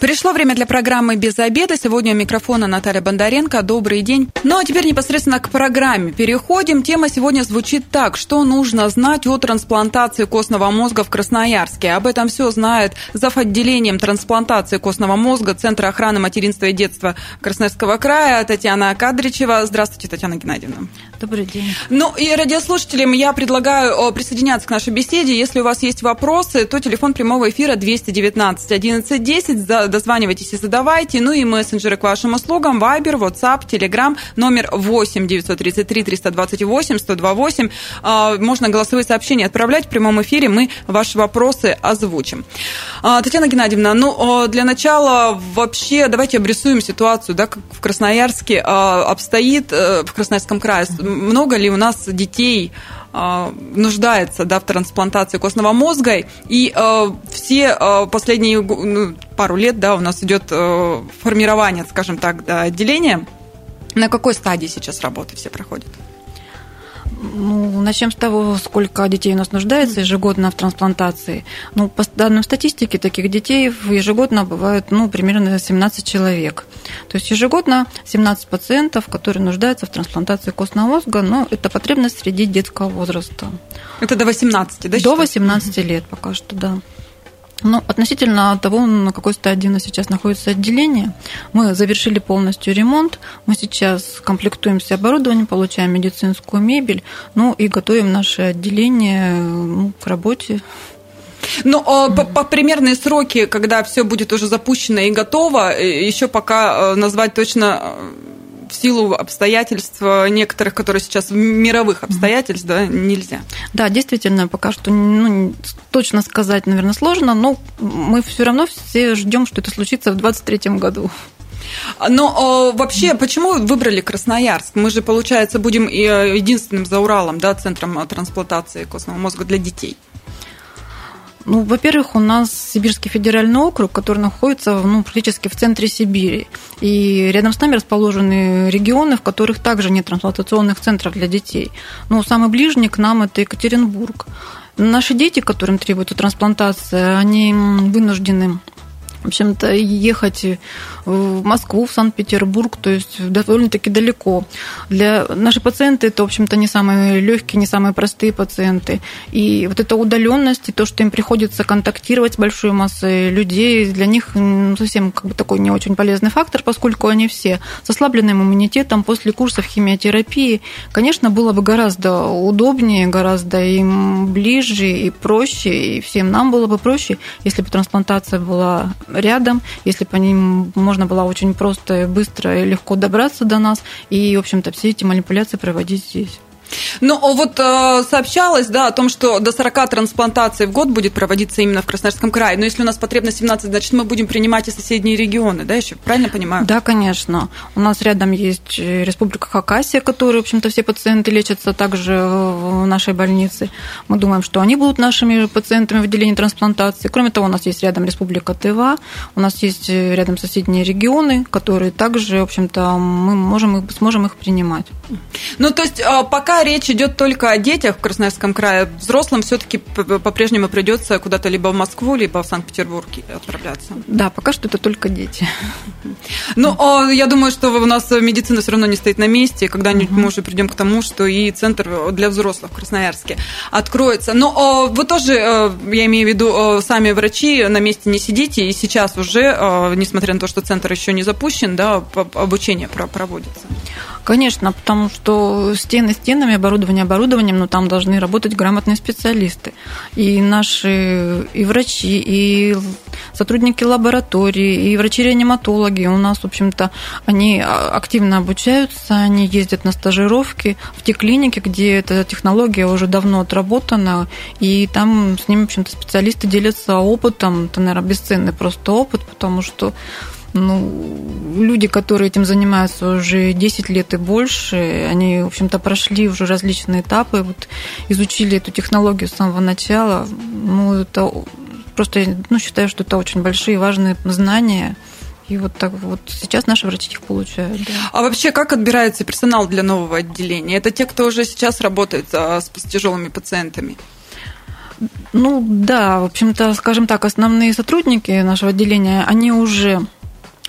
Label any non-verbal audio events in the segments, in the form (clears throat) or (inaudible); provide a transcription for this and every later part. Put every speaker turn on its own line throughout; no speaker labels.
Пришло время для программы «Без обеда». Сегодня у микрофона Наталья Бондаренко. Добрый день. Ну, а теперь непосредственно к программе. Переходим. Тема сегодня звучит так. Что нужно знать о трансплантации костного мозга в Красноярске? Об этом все знает зав. отделением трансплантации костного мозга Центра охраны материнства и детства Красноярского края Татьяна Кадричева. Здравствуйте, Татьяна Геннадьевна.
Добрый день.
Ну, и радиослушателям я предлагаю присоединяться к нашей беседе. Если у вас есть вопросы, то телефон прямого эфира 219 11 10 дозванивайтесь и задавайте. Ну и мессенджеры к вашим услугам. Вайбер, WhatsApp, Telegram, номер 8 933 328 128. Можно голосовые сообщения отправлять в прямом эфире. Мы ваши вопросы озвучим. А, Татьяна Геннадьевна, ну, для начала вообще давайте обрисуем ситуацию, да, как в Красноярске а, обстоит, э, в Красноярском крае. Много ли у нас детей а, нуждается да, в трансплантации костного мозга. И э, все э, последние ну, пару лет да, у нас идет формирование, скажем так, отделения. На какой стадии сейчас работы все проходят?
Ну, начнем с того, сколько детей у нас нуждается ежегодно в трансплантации. Ну, по данным статистики, таких детей ежегодно бывает ну, примерно 17 человек. То есть ежегодно 17 пациентов, которые нуждаются в трансплантации костного мозга, но это потребность среди детского возраста.
Это до 18, да?
До 18 лет пока что, да. Ну, относительно того, на какой стадии у нас сейчас находится отделение, мы завершили полностью ремонт, мы сейчас комплектуемся оборудованием, получаем медицинскую мебель, ну и готовим наше отделение ну, к работе.
Ну, а по, по примерные сроки, когда все будет уже запущено и готово, э, еще пока э, назвать точно э, в силу обстоятельств некоторых, которые сейчас мировых обстоятельств, да, нельзя.
Да, действительно, пока что ну, точно сказать, наверное, сложно, но мы все равно все ждем, что это случится в 2023 году.
Но вообще, почему выбрали Красноярск? Мы же, получается, будем э, единственным за Уралом, да, центром трансплантации костного мозга для детей.
Ну, во-первых, у нас Сибирский федеральный округ, который находится ну, практически в центре Сибири. И рядом с нами расположены регионы, в которых также нет трансплантационных центров для детей. Но самый ближний к нам это Екатеринбург. Наши дети, которым требуется трансплантация, они вынуждены в общем-то, ехать в Москву, в Санкт-Петербург, то есть довольно-таки далеко. Для наших пациенты это, в общем-то, не самые легкие, не самые простые пациенты. И вот эта удаленность, и то, что им приходится контактировать с большой массой людей, для них совсем как бы такой не очень полезный фактор, поскольку они все с ослабленным иммунитетом после курсов химиотерапии. Конечно, было бы гораздо удобнее, гораздо им ближе и проще, и всем нам было бы проще, если бы трансплантация была рядом, если по ним можно было очень просто, быстро и легко добраться до нас, и, в общем-то, все эти манипуляции проводить здесь.
Ну, вот э, сообщалось, да, о том, что до 40 трансплантаций в год будет проводиться именно в Красноярском крае. Но если у нас потребность 17, значит, мы будем принимать и соседние регионы, да, еще? Правильно понимаю?
Да, конечно. У нас рядом есть Республика Хакасия, которая, в общем-то, все пациенты лечатся также в нашей больнице. Мы думаем, что они будут нашими пациентами в отделении трансплантации. Кроме того, у нас есть рядом Республика Тыва, у нас есть рядом соседние регионы, которые также, в общем-то, мы можем, сможем их принимать.
Ну, то есть, э, пока речь идет только о детях в Красноярском крае. Взрослым все-таки по-прежнему придется куда-то либо в Москву, либо в Санкт-Петербург отправляться.
Да, пока что это только дети.
Ну, а я думаю, что у нас медицина все равно не стоит на месте. Когда-нибудь мы уже придем к тому, что и центр для взрослых в Красноярске откроется. Но а, вы тоже, э, я имею в виду, э, сами врачи на месте не сидите, и сейчас уже, э, несмотря на то, что центр еще не запущен, да, обучение проводится.
Конечно, потому что стены стенами, оборудование оборудованием, но там должны работать грамотные специалисты. И наши и врачи, и сотрудники лаборатории, и врачи-реаниматологи. У нас, в общем-то, они активно обучаются, они ездят на стажировки в те клиники, где эта технология уже давно отработана, и там с ними, в общем-то, специалисты делятся опытом, это, наверное, бесценный просто опыт, потому что ну, люди, которые этим занимаются уже 10 лет и больше, они, в общем-то, прошли уже различные этапы, вот, изучили эту технологию с самого начала. Ну, это просто, ну, считаю, что это очень большие важные знания, И вот так вот сейчас наши врачи их получают. Да.
А вообще, как отбирается персонал для нового отделения? Это те, кто уже сейчас работает а, с, с тяжелыми пациентами?
Ну да, в общем-то, скажем так, основные сотрудники нашего отделения, они уже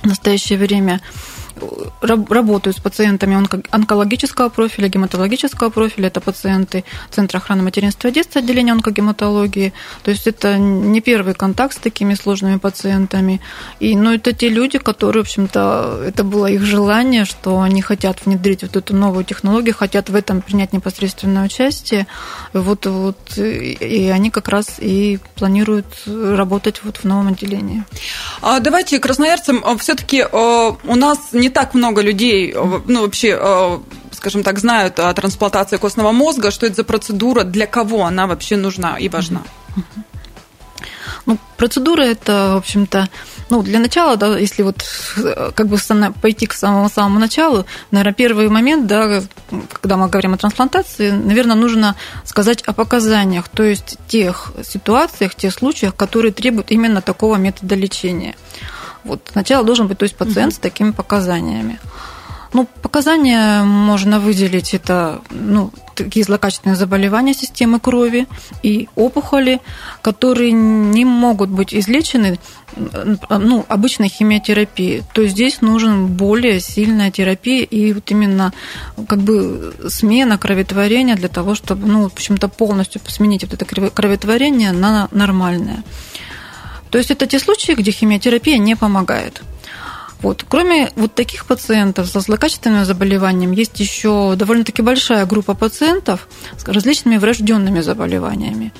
в настоящее время работают с пациентами онкологического профиля, гематологического профиля. Это пациенты Центра охраны материнства и детства отделения онкогематологии. То есть это не первый контакт с такими сложными пациентами. И, но ну, это те люди, которые, в общем-то, это было их желание, что они хотят внедрить вот эту новую технологию, хотят в этом принять непосредственное участие. Вот, вот, и они как раз и планируют работать вот в новом отделении.
А давайте красноярцам все-таки а, у нас не так много людей, ну, вообще, э, скажем так, знают о трансплантации костного мозга, что это за процедура, для кого она вообще нужна и важна.
Ну, процедура это, в общем-то, ну, для начала, да, если вот э, как бы пойти к самому-самому началу, наверное, первый момент, да, когда мы говорим о трансплантации, наверное, нужно сказать о показаниях, то есть тех ситуациях, тех случаях, которые требуют именно такого метода лечения. Вот сначала должен быть то есть пациент угу. с такими показаниями. Ну, показания можно выделить это ну, такие злокачественные заболевания системы крови и опухоли, которые не могут быть излечены ну, обычной химиотерапией. То есть здесь нужен более сильная терапия и вот именно как бы смена кроветворения для того, чтобы ну, в общем-то полностью сменить вот это кроветворение на нормальное. То есть это те случаи, где химиотерапия не помогает. Вот. Кроме вот таких пациентов со злокачественным заболеванием, есть еще довольно-таки большая группа пациентов с различными врожденными заболеваниями.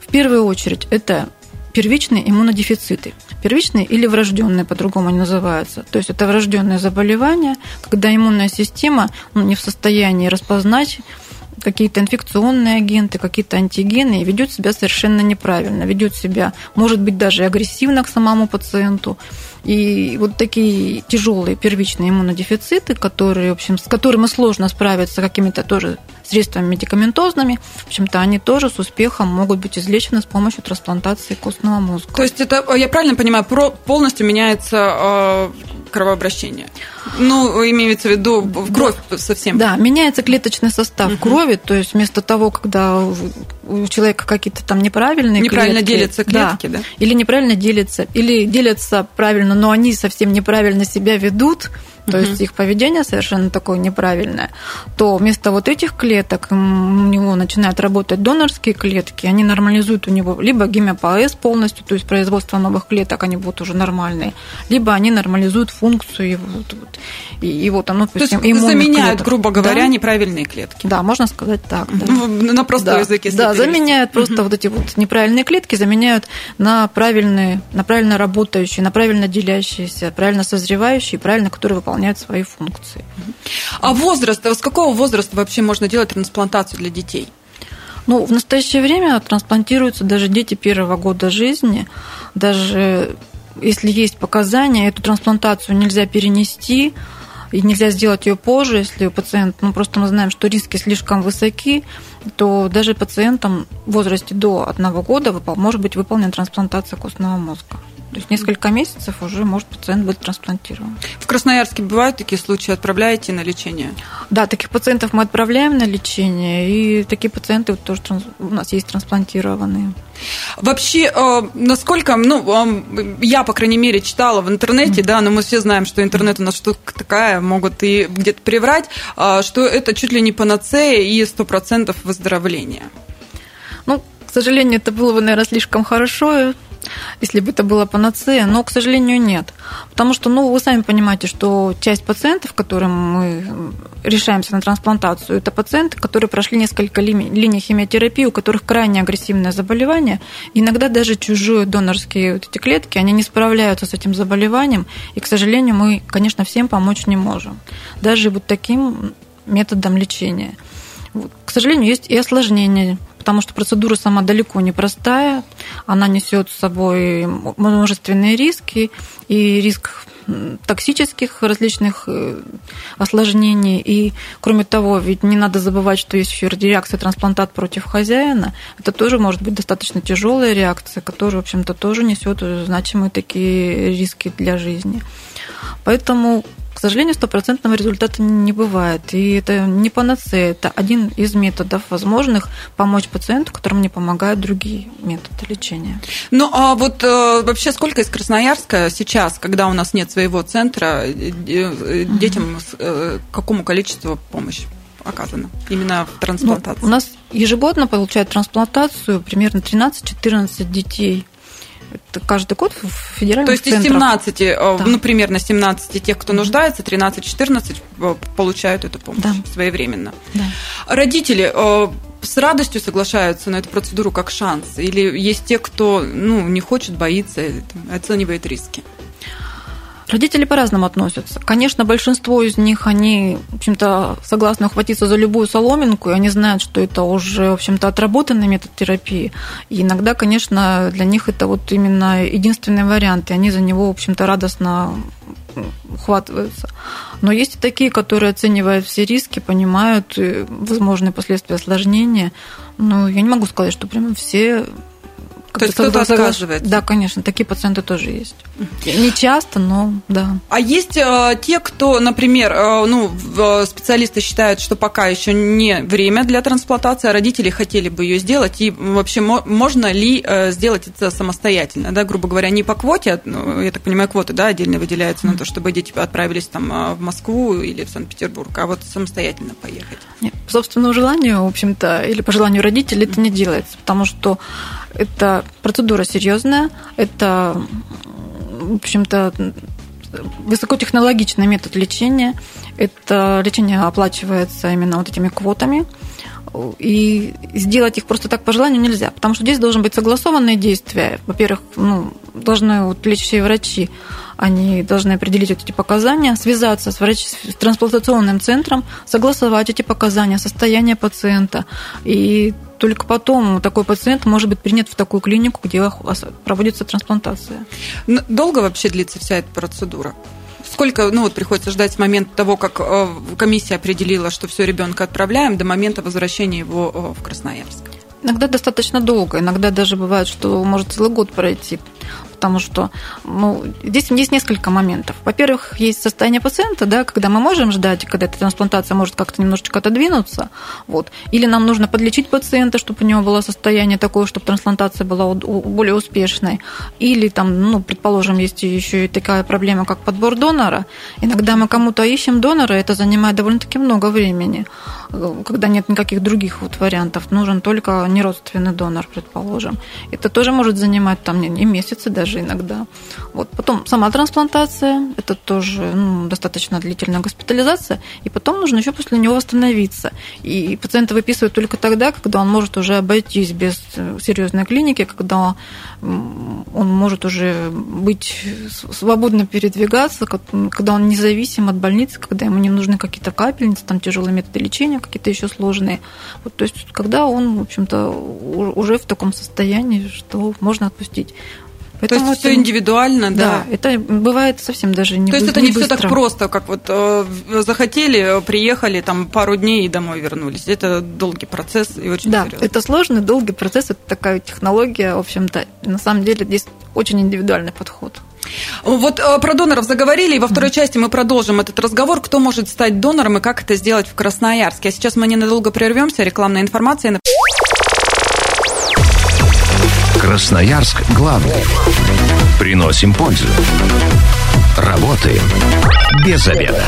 В первую очередь это первичные иммунодефициты. Первичные или врожденные, по-другому они называются. То есть это врожденное заболевание, когда иммунная система ну, не в состоянии распознать какие-то инфекционные агенты, какие-то антигены и ведет себя совершенно неправильно, ведет себя, может быть, даже агрессивно к самому пациенту. И вот такие тяжелые первичные иммунодефициты, которые, в общем, с которыми сложно справиться какими-то тоже средствами медикаментозными, в общем-то, они тоже с успехом могут быть излечены с помощью трансплантации костного мозга.
То есть это, я правильно понимаю, полностью меняется э, кровообращение? Ну, имеется в виду в кровь совсем.
Да, меняется клеточный состав угу. крови, то есть вместо того, когда у человека какие-то там неправильные
неправильно
клетки,
делятся клетки, да, да?
Или неправильно делятся, или делятся правильно, но они совсем неправильно себя ведут, то есть их поведение совершенно такое неправильное, то вместо вот этих клеток у него начинают работать донорские клетки, они нормализуют у него либо гемопоэз полностью, то есть производство новых клеток, они будут уже нормальные, либо они нормализуют функцию его. Вот, вот, и, и вот оно,
то есть заменяют, клеток. грубо говоря, да? неправильные клетки.
Да, можно сказать так. Да.
Ну, на простом
да.
языке.
Да, заменяют просто вот эти вот неправильные клетки, заменяют на правильные, на правильно работающие, на правильно делящиеся, правильно созревающие, правильно, которые выполняют выполняют свои функции.
А возраст, с какого возраста вообще можно делать трансплантацию для детей?
Ну, в настоящее время трансплантируются даже дети первого года жизни. Даже если есть показания, эту трансплантацию нельзя перенести, и нельзя сделать ее позже, если пациент, ну просто мы знаем, что риски слишком высоки, то даже пациентам в возрасте до одного года может быть выполнена трансплантация костного мозга. То есть несколько месяцев уже может пациент быть трансплантирован.
В Красноярске бывают такие случаи, отправляете на лечение?
Да, таких пациентов мы отправляем на лечение, и такие пациенты тоже у нас есть трансплантированные.
Вообще, э, насколько, ну, я, по крайней мере, читала в интернете, mm-hmm. да, но мы все знаем, что интернет у нас штука такая, могут и где-то приврать, э, что это чуть ли не панацея и 100% выздоровления.
Ну, к сожалению, это было бы, наверное, слишком хорошо, если бы это было панацея, но, к сожалению, нет. Потому что, ну, вы сами понимаете, что часть пациентов, которым мы решаемся на трансплантацию, это пациенты, которые прошли несколько линий химиотерапии, у которых крайне агрессивное заболевание. Иногда даже чужие донорские вот эти клетки, они не справляются с этим заболеванием, и, к сожалению, мы, конечно, всем помочь не можем. Даже вот таким методом лечения. К сожалению, есть и осложнения потому что процедура сама далеко не простая, она несет с собой множественные риски и риск токсических различных э, осложнений. И, кроме того, ведь не надо забывать, что есть еще реакция трансплантат против хозяина. Это тоже может быть достаточно тяжелая реакция, которая, в общем-то, тоже несет значимые такие риски для жизни. Поэтому к сожалению, стопроцентного результата не бывает. И это не панацея, это один из методов возможных помочь пациенту, которому не помогают другие методы лечения.
Ну, а вот э, вообще сколько из Красноярска сейчас, когда у нас нет своего центра, э, э, детям э, какому количеству помощь? оказано именно в трансплантации?
Ну, у нас ежегодно получают трансплантацию примерно 13-14 детей это каждый год в федеральных
То есть центрах. из 17, э, да. ну, примерно 17 тех, кто нуждается, 13-14 э, получают эту помощь да. своевременно. Да. Родители э, с радостью соглашаются на эту процедуру как шанс? Или есть те, кто ну, не хочет, боится, оценивает риски?
Родители по-разному относятся. Конечно, большинство из них, они, в общем-то, согласны ухватиться за любую соломинку, и они знают, что это уже, в общем-то, отработанный метод терапии. И иногда, конечно, для них это вот именно единственный вариант, и они за него, в общем-то, радостно ухватываются. Но есть и такие, которые оценивают все риски, понимают возможные последствия осложнения. Но я не могу сказать, что прямо все
то есть кто-то отказывается?
Да, конечно, такие пациенты тоже есть. Не часто, но да.
А есть э, те, кто, например, э, ну, э, специалисты считают, что пока еще не время для трансплантации, а родители хотели бы ее сделать, и вообще можно ли э, сделать это самостоятельно, да, грубо говоря, не по квоте, ну, я так понимаю, квоты, да, отдельно выделяются на то, чтобы дети отправились там э, в Москву или в Санкт-Петербург, а вот самостоятельно поехать?
Нет, по собственному желанию, в общем-то, или по желанию родителей это не делается, потому что это процедура серьезная, это, в общем-то, высокотехнологичный метод лечения. Это лечение оплачивается именно вот этими квотами. И сделать их просто так по желанию нельзя, потому что здесь должны быть согласованные действия. Во-первых, ну, должны вот лечащие врачи, они должны определить вот эти показания, связаться с, врач... с трансплантационным центром, согласовать эти показания, состояние пациента. И только потом такой пациент может быть принят в такую клинику, где проводится трансплантация.
Долго вообще длится вся эта процедура? Сколько ну, вот приходится ждать с момента того, как э, комиссия определила, что все ребенка отправляем, до момента возвращения его э, в Красноярск?
Иногда достаточно долго, иногда даже бывает, что может целый год пройти потому что ну, здесь есть несколько моментов. Во-первых, есть состояние пациента, да, когда мы можем ждать, когда эта трансплантация может как-то немножечко отодвинуться, вот. или нам нужно подлечить пациента, чтобы у него было состояние такое, чтобы трансплантация была более успешной, или там, ну, предположим, есть еще и такая проблема, как подбор донора. Иногда мы кому-то ищем донора, это занимает довольно-таки много времени, когда нет никаких других вот вариантов, нужен только неродственный донор, предположим. Это тоже может занимать там и месяцы даже даже иногда. Вот. Потом сама трансплантация, это тоже ну, достаточно длительная госпитализация, и потом нужно еще после него восстановиться. И пациента выписывают только тогда, когда он может уже обойтись без э, серьезной клиники, когда он может уже быть свободно передвигаться, когда он независим от больницы, когда ему не нужны какие-то капельницы, там тяжелые методы лечения, какие-то еще сложные. Вот, то есть, когда он, в общем-то, уже в таком состоянии, что можно отпустить.
Поэтому То есть это, все индивидуально, да?
Да, это бывает совсем даже не
То есть это
не,
не все так просто, как вот э, захотели, приехали, там пару дней и домой вернулись. Это долгий процесс и очень
Да,
серьезный.
это сложный, долгий процесс, это такая технология, в общем-то, на самом деле здесь очень индивидуальный подход.
Вот э, про доноров заговорили, и во второй части мы продолжим этот разговор, кто может стать донором и как это сделать в Красноярске. А сейчас мы ненадолго прервемся, рекламная информация.
Красноярск главный. Приносим пользу. Работаем без обеда.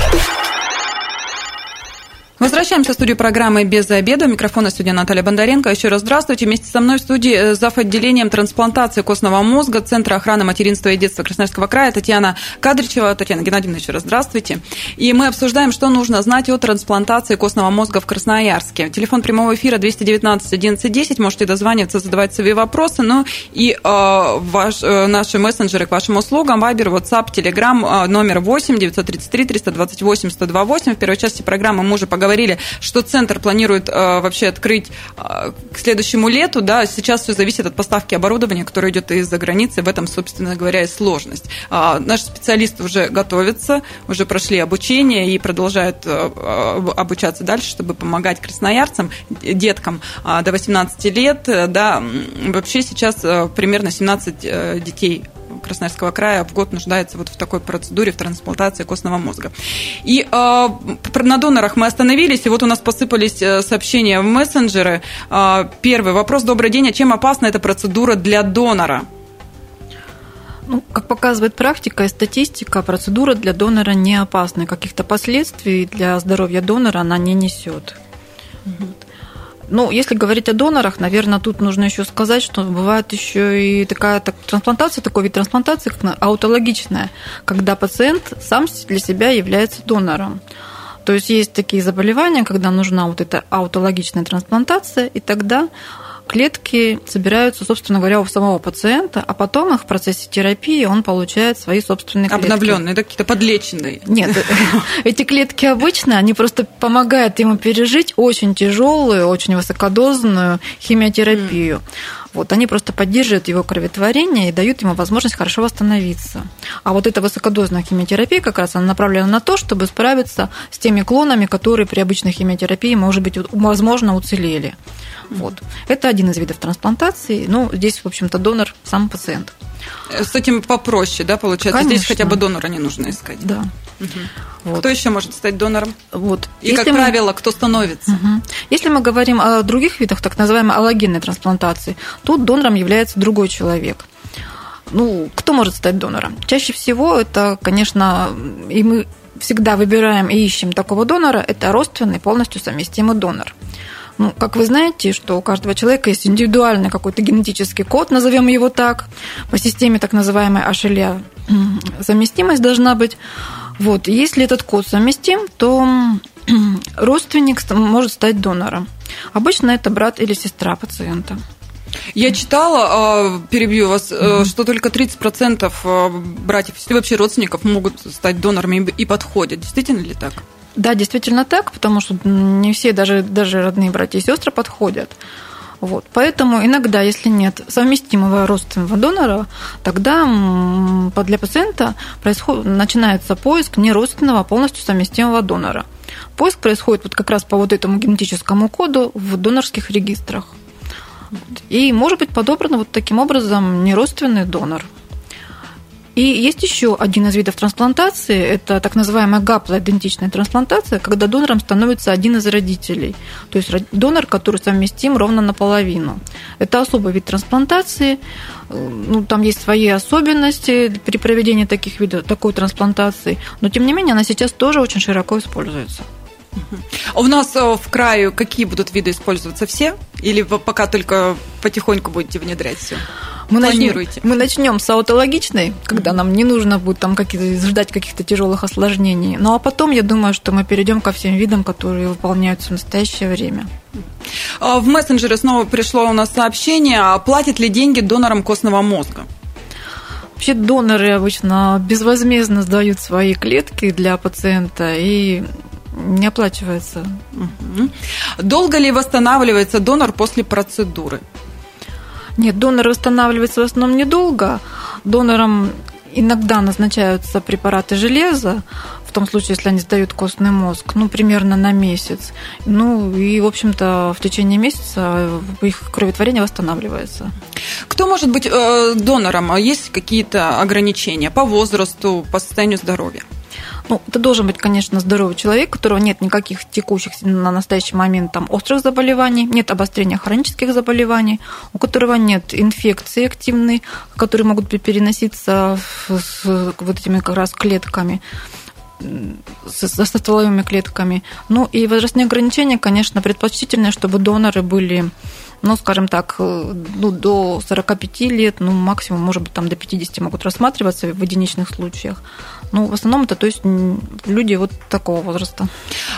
Возвращаемся в студию программы «Без обеда». У микрофона сегодня Наталья Бондаренко. Еще раз здравствуйте. Вместе со мной в студии э, зав. отделением трансплантации костного мозга Центра охраны материнства и детства Красноярского края Татьяна Кадричева. Татьяна Геннадьевна, еще раз здравствуйте. И мы обсуждаем, что нужно знать о трансплантации костного мозга в Красноярске. Телефон прямого эфира 219 11 Можете дозваниваться, задавать свои вопросы. Ну и э, ваш, э, наши мессенджеры к вашим услугам. Вайбер, WhatsApp, Telegram, э, номер 8 933 328 128. В первой части программы мы уже поговорили говорили, что центр планирует э, вообще открыть э, к следующему лету, да, сейчас все зависит от поставки оборудования, которое идет из-за границы, в этом, собственно говоря, и сложность. А, наши специалисты уже готовятся, уже прошли обучение и продолжают э, обучаться дальше, чтобы помогать красноярцам, деткам до 18 лет, да, вообще сейчас примерно 17 детей Красноярского края в год нуждается вот в такой процедуре, в трансплантации костного мозга. И э, на донорах мы остановились, и вот у нас посыпались э, сообщения в мессенджеры. Э, первый вопрос. Добрый день. А чем опасна эта процедура для донора?
Ну, как показывает практика и статистика, процедура для донора не опасна. Каких-то последствий для здоровья донора она не несет. Ну, если говорить о донорах, наверное, тут нужно еще сказать, что бывает еще и такая так, трансплантация, такой вид трансплантации, как аутологичная, когда пациент сам для себя является донором. То есть есть такие заболевания, когда нужна вот эта аутологичная трансплантация, и тогда клетки собираются, собственно говоря, у самого пациента, а потом их в процессе терапии он получает свои собственные клетки.
Обновленные, да, какие-то подлеченные.
Нет, (laughs) эти клетки обычно, они просто помогают ему пережить очень тяжелую, очень высокодозную химиотерапию. Вот, они просто поддерживают его кроветворение и дают ему возможность хорошо восстановиться. А вот эта высокодозная химиотерапия как раз она направлена на то, чтобы справиться с теми клонами, которые при обычной химиотерапии, может быть, возможно, уцелели. Вот. Это один из видов трансплантации. Ну, здесь, в общем-то, донор сам пациент.
С этим попроще, да, получается? Конечно. Здесь хотя бы донора не нужно искать.
Да.
Угу. Вот. Кто еще может стать донором?
Вот.
И, Если как мы... правило, кто становится?
Угу. Если мы говорим о других видах так называемой аллогенной трансплантации, тут донором является другой человек. Ну, кто может стать донором? Чаще всего это, конечно, и мы всегда выбираем и ищем такого донора, это родственный, полностью совместимый донор. Ну, как вы знаете, что у каждого человека есть индивидуальный какой-то генетический код, назовем его так, по системе так называемой Ашеля совместимость должна быть. Вот, если этот код совместим, то (clears throat) родственник может стать донором. Обычно это брат или сестра пациента.
Я читала, а, перебью вас, mm-hmm. что только 30% а, братьев и вообще родственников могут стать донорами и подходят. Действительно ли так?
Да, действительно так, потому что не все, даже, даже родные братья и сестры подходят. Вот. Поэтому иногда, если нет совместимого родственного донора, тогда для пациента происходит, начинается поиск неродственного, а полностью совместимого донора. Поиск происходит вот как раз по вот этому генетическому коду в донорских регистрах. И может быть подобран вот таким образом неродственный донор – и есть еще один из видов трансплантации, это так называемая гаплоидентичная трансплантация, когда донором становится один из родителей, то есть донор, который совместим ровно наполовину. Это особый вид трансплантации, ну, там есть свои особенности при проведении таких видов, такой трансплантации, но тем не менее она сейчас тоже очень широко используется.
У нас э, в краю какие будут виды использоваться? Все? Или вы пока только потихоньку будете внедрять все?
Мы планируете? Начнем, мы начнем с аутологичной, когда нам не нужно будет там какие-то, ждать каких-то тяжелых осложнений. Ну а потом, я думаю, что мы перейдем ко всем видам, которые выполняются в настоящее время.
А в мессенджере снова пришло у нас сообщение, а платят ли деньги донорам костного мозга?
Вообще доноры обычно безвозмездно сдают свои клетки для пациента и не оплачивается.
Долго ли восстанавливается донор после процедуры?
Нет, донор восстанавливается в основном недолго. Донорам иногда назначаются препараты железа, в том случае, если они сдают костный мозг, ну, примерно на месяц. Ну, и, в общем-то, в течение месяца их кроветворение восстанавливается.
Кто может быть э, донором? Есть какие-то ограничения по возрасту, по состоянию здоровья?
Ну, это должен быть, конечно, здоровый человек, у которого нет никаких текущих на настоящий момент там, острых заболеваний, нет обострения хронических заболеваний, у которого нет инфекции активной, которые могут переноситься с вот этими как раз клетками со стволовыми клетками. Ну и возрастные ограничения, конечно, предпочтительно, чтобы доноры были ну, скажем так, э, ну, до 45 лет, ну, максимум, может быть, там до 50 могут рассматриваться в единичных случаях. Ну, в основном это, то есть, люди вот такого возраста.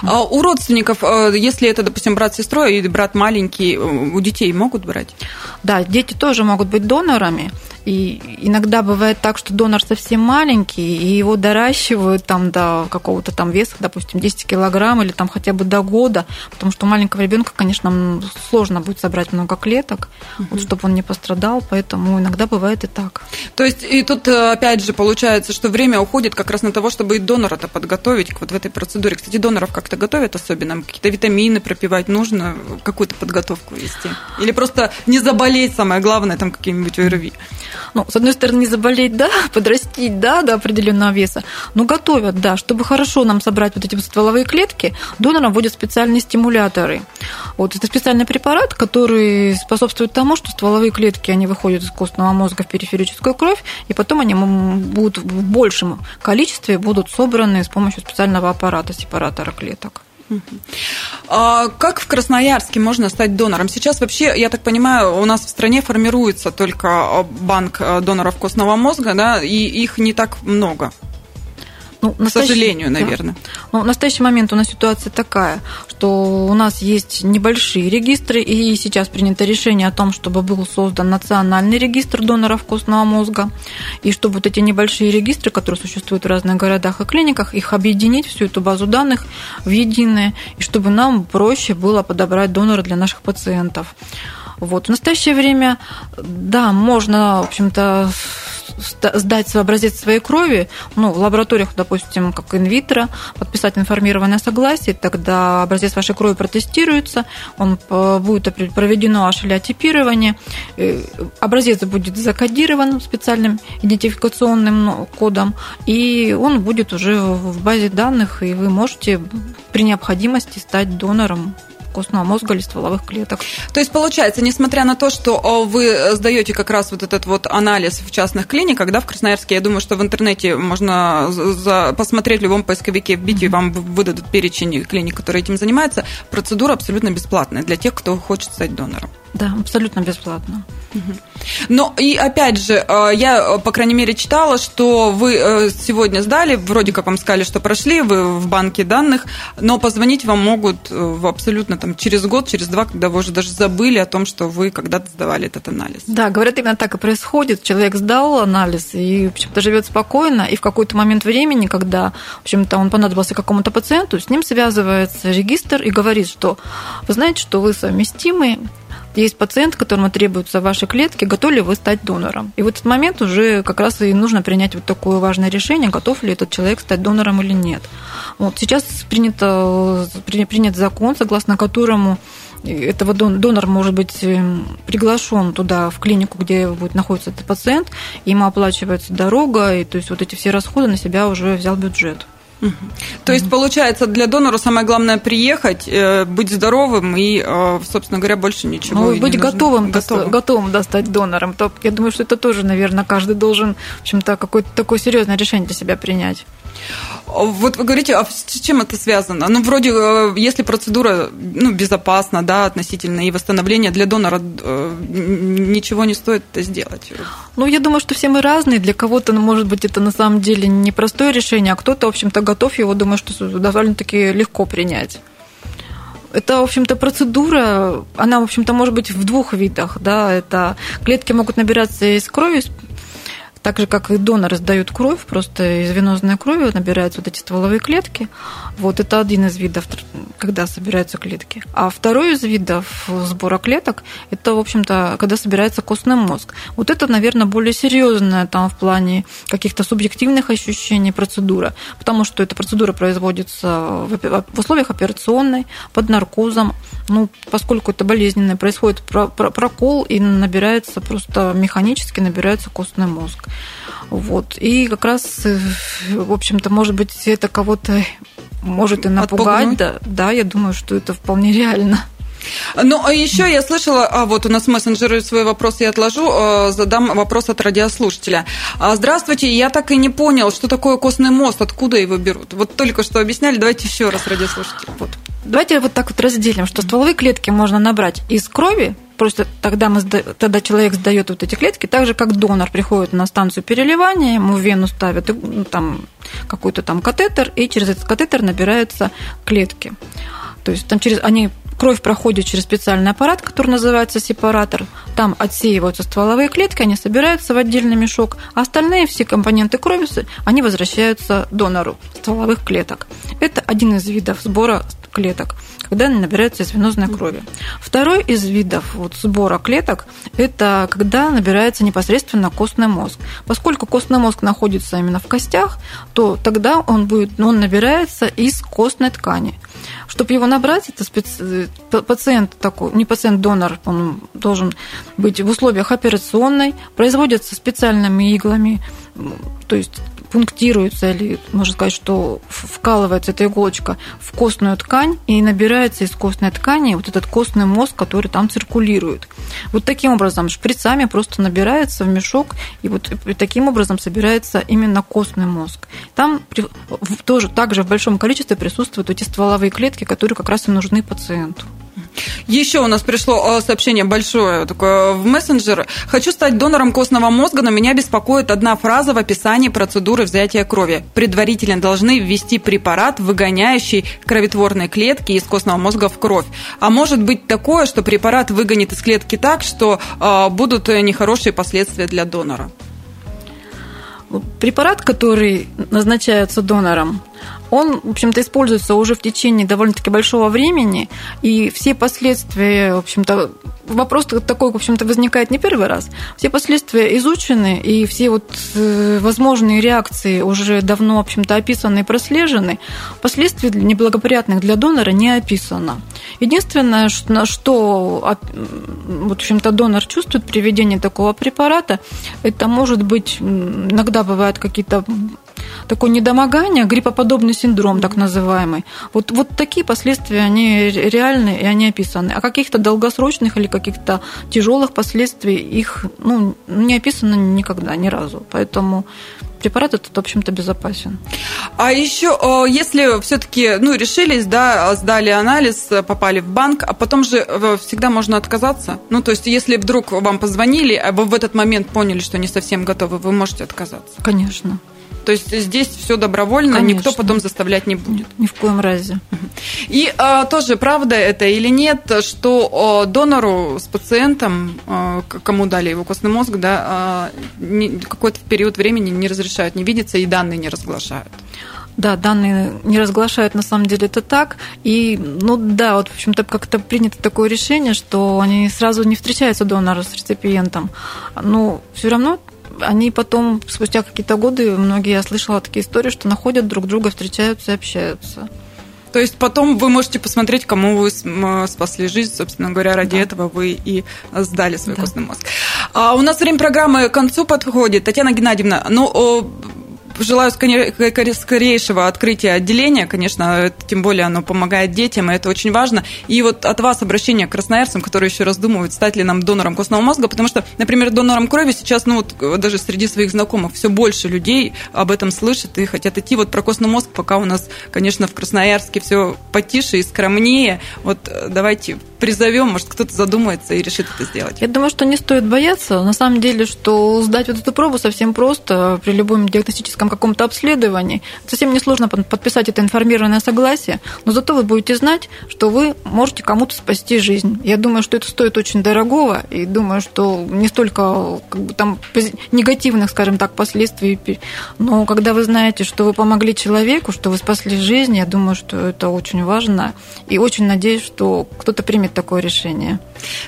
А у родственников, э, если это, допустим, брат с сестрой и брат маленький, э, у детей могут брать?
Да, дети тоже могут быть донорами. И иногда бывает так, что донор совсем маленький, и его доращивают там до какого-то там веса, допустим, 10 килограмм или там хотя бы до года, потому что у маленького ребенка, конечно, сложно будет собрать много клеток, угу. вот, чтобы он не пострадал, поэтому иногда бывает и так.
То есть и тут э, опять же получается, что время уходит как раз на того, чтобы и донора-то подготовить вот в этой процедуре. Кстати, доноров как-то готовят особенно, какие-то витамины пропивать нужно, какую-то подготовку вести? Или просто не заболеть, самое главное, там каким-нибудь ОРВИ?
Ну, с одной стороны, не заболеть, да, (laughs) подрастить, да, до определенного веса, но готовят, да, чтобы хорошо нам собрать вот эти стволовые клетки, донорам вводят специальные стимуляторы. Вот это специальный препарат, который способствует тому, что стволовые клетки, они выходят из костного мозга в периферическую кровь, и потом они будут в большем количестве будут собраны с помощью специального аппарата, сепаратора клеток.
А как в Красноярске можно стать донором? Сейчас вообще, я так понимаю, у нас в стране формируется только банк доноров костного мозга, да, и их не так много. Ну, К сожалению, да. наверное.
Ну, в настоящий момент у нас ситуация такая, что у нас есть небольшие регистры, и сейчас принято решение о том, чтобы был создан национальный регистр доноров костного мозга, и чтобы вот эти небольшие регистры, которые существуют в разных городах и клиниках, их объединить, всю эту базу данных в единое, и чтобы нам проще было подобрать донора для наших пациентов. Вот. В настоящее время, да, можно, в общем-то, сдать свой образец своей крови, ну, в лабораториях, допустим, как инвитро, подписать информированное согласие, тогда образец вашей крови протестируется, он э, будет проведено ашелиотипирование, э, образец будет закодирован специальным идентификационным ну, кодом, и он будет уже в базе данных, и вы можете при необходимости стать донором костного мозга или стволовых клеток.
То есть, получается, несмотря на то, что вы сдаете как раз вот этот вот анализ в частных клиниках, да, в Красноярске, я думаю, что в интернете можно за, посмотреть в любом поисковике, вбить, и вам выдадут перечень клиник, которые этим занимаются. Процедура абсолютно бесплатная для тех, кто хочет стать донором.
Да, абсолютно бесплатно.
Ну и опять же, э, я, по крайней мере, читала, что вы э, сегодня сдали, вроде как вам сказали, что прошли, вы в банке данных, но позвонить вам могут э, абсолютно там через год, через два, когда вы уже даже забыли о том, что вы когда-то сдавали этот анализ.
Да, говорят, именно так и происходит. Человек сдал анализ и, в общем-то, живет спокойно, и в какой-то момент времени, когда, в общем-то, он понадобился какому-то пациенту, с ним связывается регистр и говорит, что вы знаете, что вы совместимы, есть пациент, которому требуются ваши клетки, готовы ли вы стать донором. И в этот момент уже как раз и нужно принять вот такое важное решение, готов ли этот человек стать донором или нет. Вот сейчас принято, принят закон, согласно которому этого донор может быть эм, приглашен туда, в клинику, где будет находиться этот пациент, ему оплачивается дорога, и то есть вот эти все расходы на себя уже взял бюджет.
То есть, получается, для донора самое главное приехать, э, быть здоровым и, э, собственно говоря, больше ничего
ну, быть готовым, готовым. готовым достать донором. То, я думаю, что это тоже, наверное, каждый должен, в общем-то, какое-то такое серьезное решение для себя принять.
Вот вы говорите, а с чем это связано? Ну, вроде, э, если процедура ну, безопасна, да, относительно, и восстановление для донора э, ничего не стоит это сделать.
Ну, я думаю, что все мы разные. Для кого-то, ну, может быть, это на самом деле непростое решение, а кто-то, в общем-то, готов его, думаю, что довольно-таки легко принять. Это, в общем-то, процедура, она, в общем-то, может быть в двух видах. Да? Это клетки могут набираться из крови так же, как и доноры сдают кровь, просто из венозной крови набираются вот эти стволовые клетки. Вот это один из видов, когда собираются клетки. А второй из видов сбора клеток – это, в общем-то, когда собирается костный мозг. Вот это, наверное, более серьезная там в плане каких-то субъективных ощущений процедура, потому что эта процедура производится в условиях операционной, под наркозом. Ну, поскольку это болезненное, происходит прокол и набирается просто механически набирается костный мозг. Вот. И как раз, э, в общем-то, может быть, это кого-то может и напугать. Да, да, я думаю, что это вполне реально.
Ну, а еще я слышала, а вот у нас мессенджеры свой вопрос я отложу, э, задам вопрос от радиослушателя. А, здравствуйте, я так и не понял, что такое костный мост, откуда его берут. Вот только что объясняли, давайте еще раз радиослушатель. Вот.
Давайте вот так вот разделим, что стволовые клетки можно набрать из крови, просто тогда, мы, тогда человек сдает вот эти клетки, так же, как донор приходит на станцию переливания, ему в вену ставят ну, там какой-то там катетер, и через этот катетер набираются клетки. То есть там через они кровь проходит через специальный аппарат, который называется сепаратор. Там отсеиваются стволовые клетки, они собираются в отдельный мешок, а остальные все компоненты крови, они возвращаются донору стволовых клеток. Это один из видов сбора клеток, когда они набираются из венозной крови. Второй из видов вот, сбора клеток – это когда набирается непосредственно костный мозг. Поскольку костный мозг находится именно в костях, то тогда он, будет, он набирается из костной ткани. Чтобы его набрать, это специ... пациент такой, не пациент-донор, он должен быть в условиях операционной, производится специальными иглами, то есть пунктируется или, можно сказать, что вкалывается эта иголочка в костную ткань и набирается из костной ткани вот этот костный мозг, который там циркулирует. Вот таким образом шприцами просто набирается в мешок, и вот таким образом собирается именно костный мозг. Там тоже также в большом количестве присутствуют эти стволовые клетки, которые как раз и нужны пациенту.
Еще у нас пришло э, сообщение большое такое в мессенджер. Хочу стать донором костного мозга, но меня беспокоит одна фраза в описании процедуры взятия крови. Предварительно должны ввести препарат, выгоняющий кроветворные клетки из костного мозга в кровь. А может быть такое, что препарат выгонит из клетки так, что э, будут нехорошие последствия для донора?
Препарат, который назначается донором, он, в общем-то, используется уже в течение довольно-таки большого времени, и все последствия, в общем-то, вопрос такой, в общем-то, возникает не первый раз. Все последствия изучены, и все вот э, возможные реакции уже давно, в общем-то, описаны и прослежены. Последствий неблагоприятных для донора не описано. Единственное, на что, в общем-то, донор чувствует при введении такого препарата, это может быть, иногда бывают какие-то такое недомогание, гриппоподобный синдром так называемый. Вот, вот такие последствия, они реальны и они описаны. А каких-то долгосрочных или каких-то тяжелых последствий их ну, не описано никогда, ни разу. Поэтому препарат этот, в общем-то, безопасен.
А еще, если все-таки ну, решились, да, сдали анализ, попали в банк, а потом же э, всегда можно отказаться. Ну, то есть, если вдруг вам позвонили, а вы в этот момент поняли, что не совсем готовы, вы можете отказаться.
Конечно.
То есть здесь все добровольно, Конечно. никто потом заставлять не будет.
Ни в коем разе.
И а, тоже правда это или нет, что а, донору с пациентом, а, кому дали его костный мозг, да, а, не, какой-то период времени не разрешают не видеться и данные не разглашают.
Да, данные не разглашают, на самом деле это так. И, ну да, вот, в общем-то, как-то принято такое решение, что они сразу не встречаются донора с реципиентом. Но все равно они потом, спустя какие-то годы, многие, я слышала такие истории, что находят друг друга, встречаются и общаются.
То есть потом вы можете посмотреть, кому вы спасли жизнь, собственно говоря, ради да. этого вы и сдали свой да. костный мозг. А у нас время программы к концу подходит. Татьяна Геннадьевна, ну, желаю скорейшего открытия отделения, конечно, тем более оно помогает детям, и это очень важно. И вот от вас обращение к красноярцам, которые еще раздумывают, стать ли нам донором костного мозга, потому что, например, донором крови сейчас, ну, вот даже среди своих знакомых все больше людей об этом слышат и хотят идти. Вот про костный мозг пока у нас, конечно, в Красноярске все потише и скромнее. Вот э, давайте призовем, может, кто-то задумается и решит это сделать.
Я думаю, что не стоит бояться. На самом деле, что сдать вот эту пробу совсем просто при любом диагностическом каком-то обследовании. Совсем несложно подписать это информированное согласие, но зато вы будете знать, что вы можете кому-то спасти жизнь. Я думаю, что это стоит очень дорогого, и думаю, что не столько как бы, там, негативных, скажем так, последствий, но когда вы знаете, что вы помогли человеку, что вы спасли жизнь, я думаю, что это очень важно, и очень надеюсь, что кто-то примет такое решение.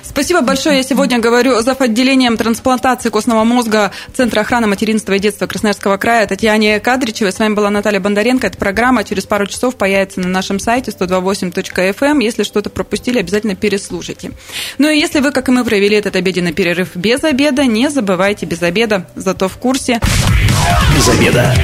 Спасибо большое. Я сегодня говорю за отделением трансплантации костного мозга Центра охраны материнства и детства Красноярского края Татьяне Кадричевой. С вами была Наталья Бондаренко. Эта программа через пару часов появится на нашем сайте 128.fm. Эм. Если что-то пропустили, обязательно переслушайте. Ну и если вы, как и мы, провели этот обеденный перерыв без обеда, не забывайте без обеда, зато в курсе.
Без обеда.